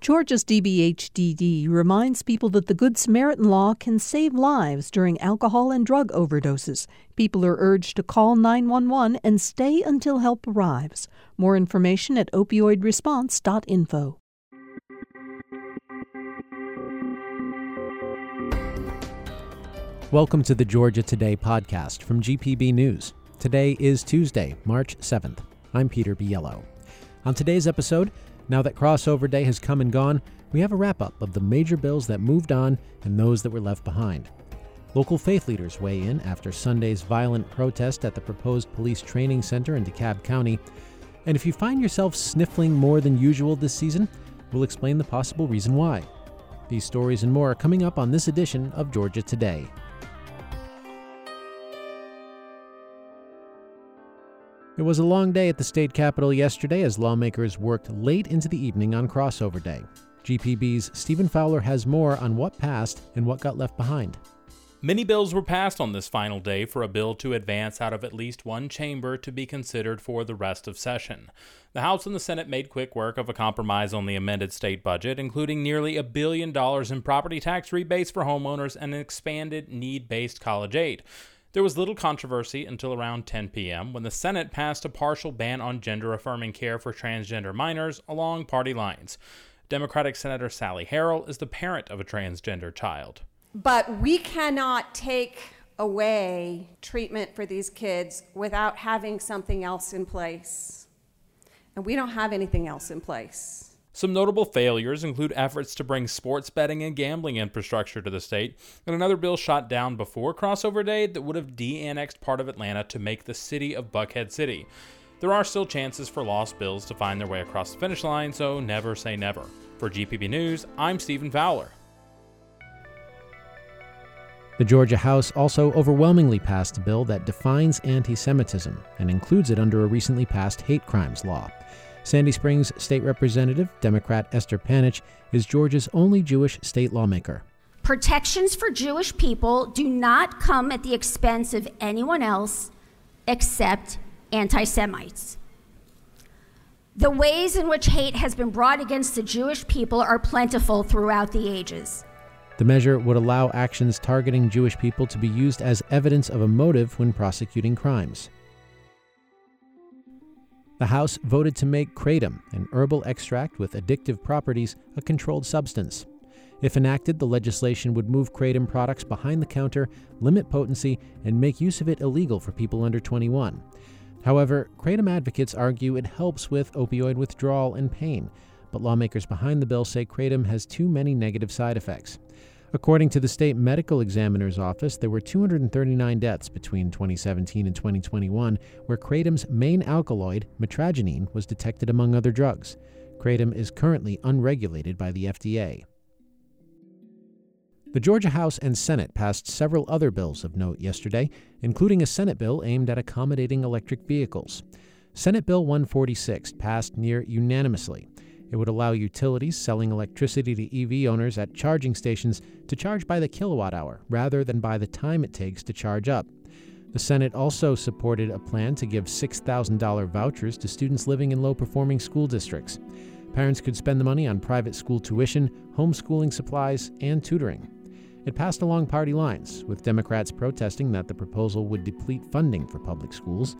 Georgia's DBHDD reminds people that the Good Samaritan law can save lives during alcohol and drug overdoses. People are urged to call 911 and stay until help arrives. More information at opioidresponse.info. Welcome to the Georgia Today podcast from GPB News. Today is Tuesday, March 7th. I'm Peter Biello. On today's episode, now that crossover day has come and gone, we have a wrap up of the major bills that moved on and those that were left behind. Local faith leaders weigh in after Sunday's violent protest at the proposed police training center in DeKalb County. And if you find yourself sniffling more than usual this season, we'll explain the possible reason why. These stories and more are coming up on this edition of Georgia Today. It was a long day at the state capitol yesterday as lawmakers worked late into the evening on crossover day. GPB's Stephen Fowler has more on what passed and what got left behind. Many bills were passed on this final day for a bill to advance out of at least one chamber to be considered for the rest of session. The House and the Senate made quick work of a compromise on the amended state budget, including nearly a billion dollars in property tax rebates for homeowners and an expanded need based college aid. There was little controversy until around 10 p.m. when the Senate passed a partial ban on gender affirming care for transgender minors along party lines. Democratic Senator Sally Harrell is the parent of a transgender child. But we cannot take away treatment for these kids without having something else in place. And we don't have anything else in place. Some notable failures include efforts to bring sports betting and gambling infrastructure to the state, and another bill shot down before crossover day that would have de annexed part of Atlanta to make the city of Buckhead City. There are still chances for lost bills to find their way across the finish line, so never say never. For GPB News, I'm Stephen Fowler. The Georgia House also overwhelmingly passed a bill that defines anti Semitism and includes it under a recently passed hate crimes law. Sandy Springs State Representative, Democrat Esther Panitch, is Georgia's only Jewish state lawmaker. Protections for Jewish people do not come at the expense of anyone else except anti Semites. The ways in which hate has been brought against the Jewish people are plentiful throughout the ages. The measure would allow actions targeting Jewish people to be used as evidence of a motive when prosecuting crimes. The House voted to make kratom, an herbal extract with addictive properties, a controlled substance. If enacted, the legislation would move kratom products behind the counter, limit potency, and make use of it illegal for people under 21. However, kratom advocates argue it helps with opioid withdrawal and pain, but lawmakers behind the bill say kratom has too many negative side effects. According to the state medical examiner's office, there were 239 deaths between 2017 and 2021 where kratom's main alkaloid, mitragynine, was detected among other drugs. Kratom is currently unregulated by the FDA. The Georgia House and Senate passed several other bills of note yesterday, including a Senate bill aimed at accommodating electric vehicles. Senate Bill 146 passed near unanimously. It would allow utilities selling electricity to EV owners at charging stations to charge by the kilowatt hour rather than by the time it takes to charge up. The Senate also supported a plan to give $6,000 vouchers to students living in low performing school districts. Parents could spend the money on private school tuition, homeschooling supplies, and tutoring. It passed along party lines, with Democrats protesting that the proposal would deplete funding for public schools.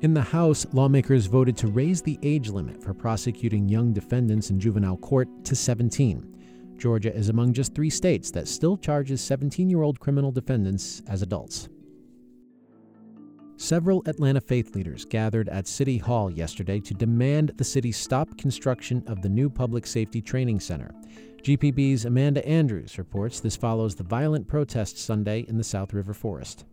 In the House, lawmakers voted to raise the age limit for prosecuting young defendants in juvenile court to 17. Georgia is among just three states that still charges 17 year old criminal defendants as adults. Several Atlanta faith leaders gathered at City Hall yesterday to demand the city stop construction of the new public safety training center. GPB's Amanda Andrews reports this follows the violent protests Sunday in the South River Forest.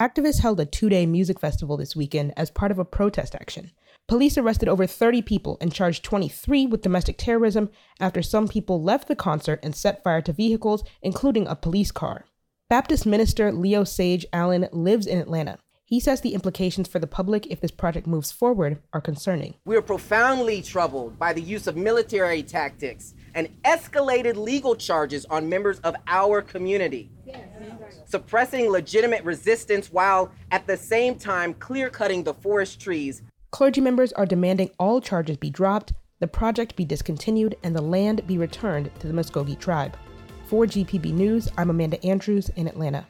Activists held a two day music festival this weekend as part of a protest action. Police arrested over 30 people and charged 23 with domestic terrorism after some people left the concert and set fire to vehicles, including a police car. Baptist minister Leo Sage Allen lives in Atlanta. He says the implications for the public if this project moves forward are concerning. We are profoundly troubled by the use of military tactics and escalated legal charges on members of our community. Yes suppressing legitimate resistance while at the same time clear cutting the forest trees. Clergy members are demanding all charges be dropped. the project be discontinued and the land be returned to the Muscogee tribe. For GPB News, I'm Amanda Andrews in Atlanta.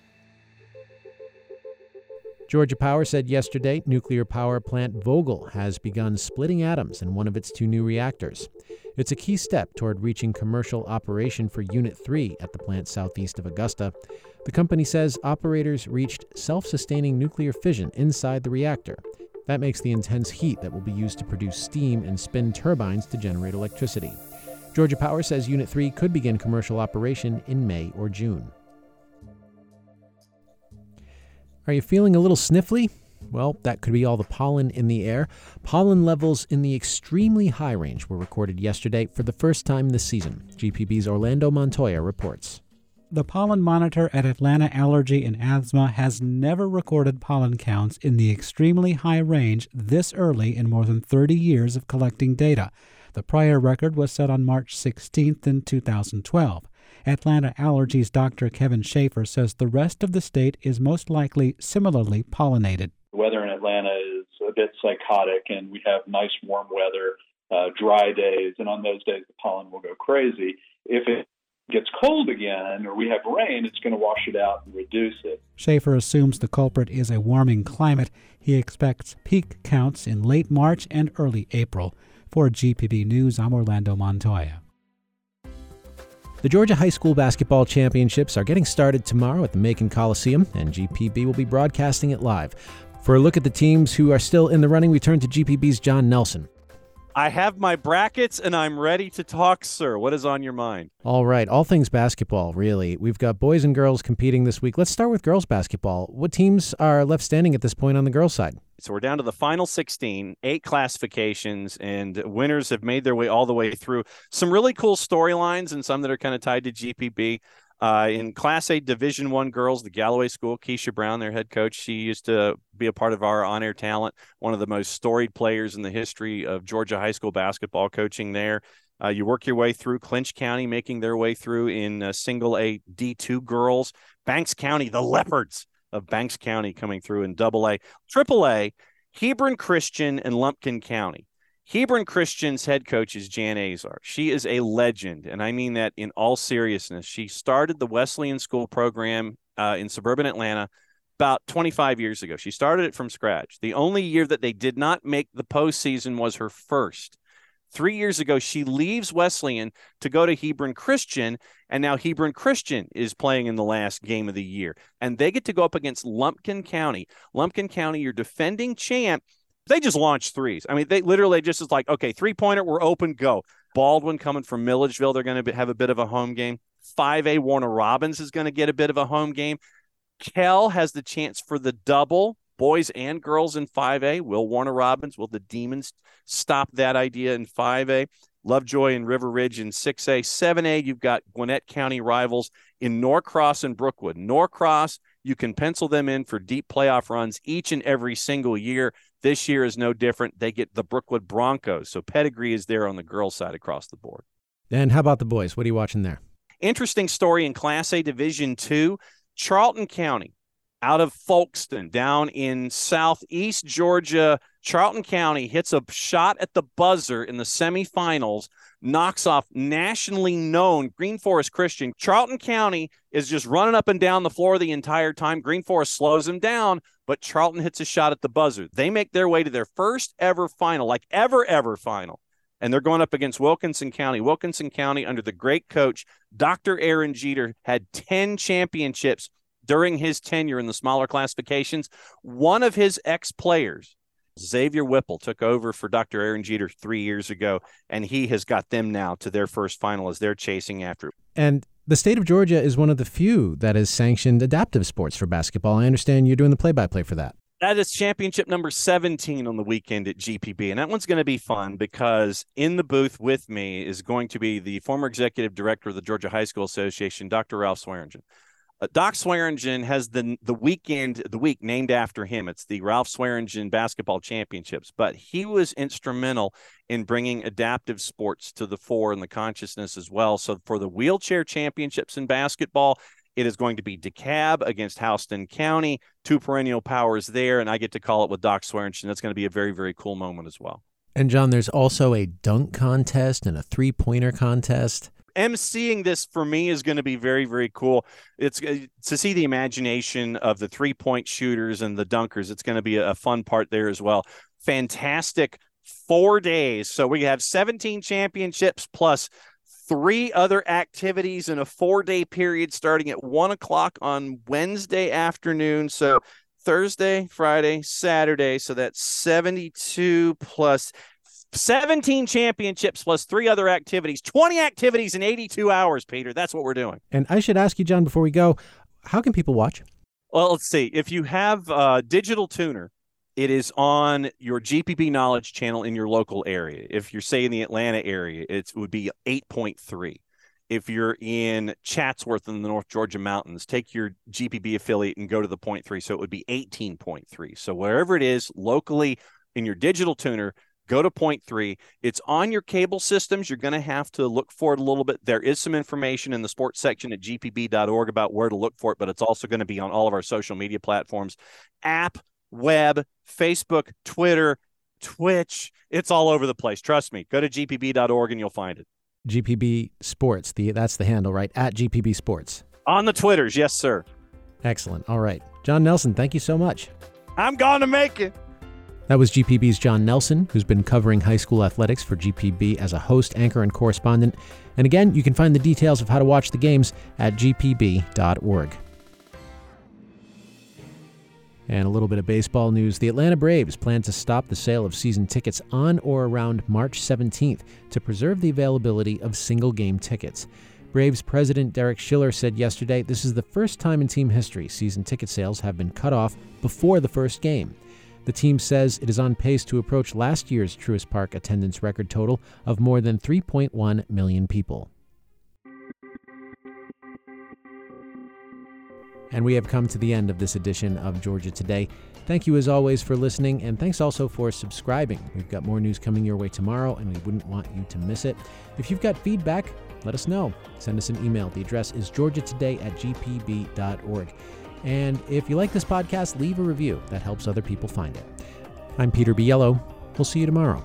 Georgia Power said yesterday nuclear power plant Vogtle has begun splitting atoms in one of its two new reactors. It's a key step toward reaching commercial operation for Unit 3 at the plant southeast of Augusta. The company says operators reached self sustaining nuclear fission inside the reactor. That makes the intense heat that will be used to produce steam and spin turbines to generate electricity. Georgia Power says Unit 3 could begin commercial operation in May or June. Are you feeling a little sniffly? Well, that could be all the pollen in the air. Pollen levels in the extremely high range were recorded yesterday for the first time this season. GPB's Orlando Montoya reports. The pollen monitor at Atlanta Allergy and Asthma has never recorded pollen counts in the extremely high range this early in more than 30 years of collecting data. The prior record was set on March 16th in 2012. Atlanta Allergy's Dr. Kevin Schaefer says the rest of the state is most likely similarly pollinated. The weather in Atlanta is a bit psychotic, and we have nice warm weather, uh, dry days, and on those days the pollen will go crazy. If it gets cold again or we have rain, it's going to wash it out and reduce it. Schaefer assumes the culprit is a warming climate. He expects peak counts in late March and early April. For GPB News, I'm Orlando Montoya. The Georgia High School Basketball Championships are getting started tomorrow at the Macon Coliseum, and GPB will be broadcasting it live. For a look at the teams who are still in the running, we turn to GPB's John Nelson. I have my brackets and I'm ready to talk, sir. What is on your mind? All right, all things basketball, really. We've got boys and girls competing this week. Let's start with girls basketball. What teams are left standing at this point on the girls' side? So we're down to the final 16, eight classifications, and winners have made their way all the way through. Some really cool storylines and some that are kind of tied to GPB. Uh, in Class A Division One girls, the Galloway School, Keisha Brown, their head coach, she used to be a part of our on-air talent. One of the most storied players in the history of Georgia high school basketball coaching. There, uh, you work your way through Clinch County, making their way through in uh, Single A D2 girls. Banks County, the Leopards of Banks County, coming through in Double A, Triple A, Hebron Christian, and Lumpkin County. Hebron Christian's head coach is Jan Azar. She is a legend, and I mean that in all seriousness. She started the Wesleyan School program uh, in suburban Atlanta about 25 years ago. She started it from scratch. The only year that they did not make the postseason was her first. Three years ago, she leaves Wesleyan to go to Hebron Christian, and now Hebron Christian is playing in the last game of the year. And they get to go up against Lumpkin County. Lumpkin County, your defending champ, they just launched threes. I mean, they literally just is like, okay, three pointer, we're open, go. Baldwin coming from Milledgeville, they're going to have a bit of a home game. 5A Warner Robins is going to get a bit of a home game. Kel has the chance for the double, boys and girls in 5A. Will Warner Robins, will the Demons stop that idea in 5A? Lovejoy and River Ridge in 6A. 7A, you've got Gwinnett County rivals in Norcross and Brookwood. Norcross, you can pencil them in for deep playoff runs each and every single year. This year is no different. They get the Brookwood Broncos. So pedigree is there on the girls' side across the board. And how about the boys? What are you watching there? Interesting story in Class A Division Two. Charlton County out of Folkston down in southeast Georgia. Charlton County hits a shot at the buzzer in the semifinals, knocks off nationally known Greenforest Christian. Charlton County is just running up and down the floor the entire time. Green Forest slows him down, but Charlton hits a shot at the buzzer. They make their way to their first ever final, like ever, ever final. And they're going up against Wilkinson County. Wilkinson County, under the great coach, Dr. Aaron Jeter, had 10 championships during his tenure in the smaller classifications. One of his ex players, Xavier Whipple, took over for Dr. Aaron Jeter three years ago, and he has got them now to their first final as they're chasing after. And the state of Georgia is one of the few that has sanctioned adaptive sports for basketball. I understand you're doing the play by play for that. That is championship number 17 on the weekend at GPB. And that one's going to be fun because in the booth with me is going to be the former executive director of the Georgia High School Association, Dr. Ralph Swearngin. Uh, Doc Swearngin has the the weekend the week named after him. It's the Ralph Swearngin Basketball Championships. But he was instrumental in bringing adaptive sports to the fore in the consciousness as well. So for the wheelchair championships in basketball, it is going to be DeKalb against Houston County, two perennial powers there, and I get to call it with Doc Swearngin. That's going to be a very very cool moment as well. And John, there's also a dunk contest and a three pointer contest. Emceeing this for me is going to be very very cool. It's uh, to see the imagination of the three point shooters and the dunkers it's going to be a fun part there as well. Fantastic four days. So we have 17 championships plus three other activities in a four day period starting at one o'clock on wednesday afternoon. So thursday friday saturday so that's 72 plus 17 championships plus three other activities, 20 activities in 82 hours, Peter. That's what we're doing. And I should ask you, John, before we go, how can people watch? Well, let's see. If you have a digital tuner, it is on your GPB knowledge channel in your local area. If you're say in the Atlanta area, it would be 8.3. If you're in Chatsworth in the North Georgia mountains, take your GPB affiliate and go to the 0.3. So it would be 18.3. So wherever it is locally in your digital tuner, go to point three. It's on your cable systems. You're going to have to look for it a little bit. There is some information in the sports section at gpb.org about where to look for it, but it's also going to be on all of our social media platforms app, web, Facebook, Twitter, Twitch. It's all over the place. Trust me. Go to gpb.org and you'll find it. GPB Sports, the that's the handle, right? At GPB Sports. On the Twitters, yes, sir. Excellent. All right. John Nelson, thank you so much. I'm going to make it. That was GPB's John Nelson, who's been covering high school athletics for GPB as a host, anchor, and correspondent. And again, you can find the details of how to watch the games at gpb.org. And a little bit of baseball news. The Atlanta Braves plan to stop the sale of season tickets on or around March 17th to preserve the availability of single game tickets. Braves president Derek Schiller said yesterday this is the first time in team history season ticket sales have been cut off before the first game. The team says it is on pace to approach last year's Truist Park attendance record total of more than 3.1 million people. And we have come to the end of this edition of Georgia Today. Thank you as always for listening, and thanks also for subscribing. We've got more news coming your way tomorrow, and we wouldn't want you to miss it. If you've got feedback, let us know. Send us an email. The address is georgiatoday at gpb.org. And if you like this podcast, leave a review. That helps other people find it. I'm Peter Biello. We'll see you tomorrow.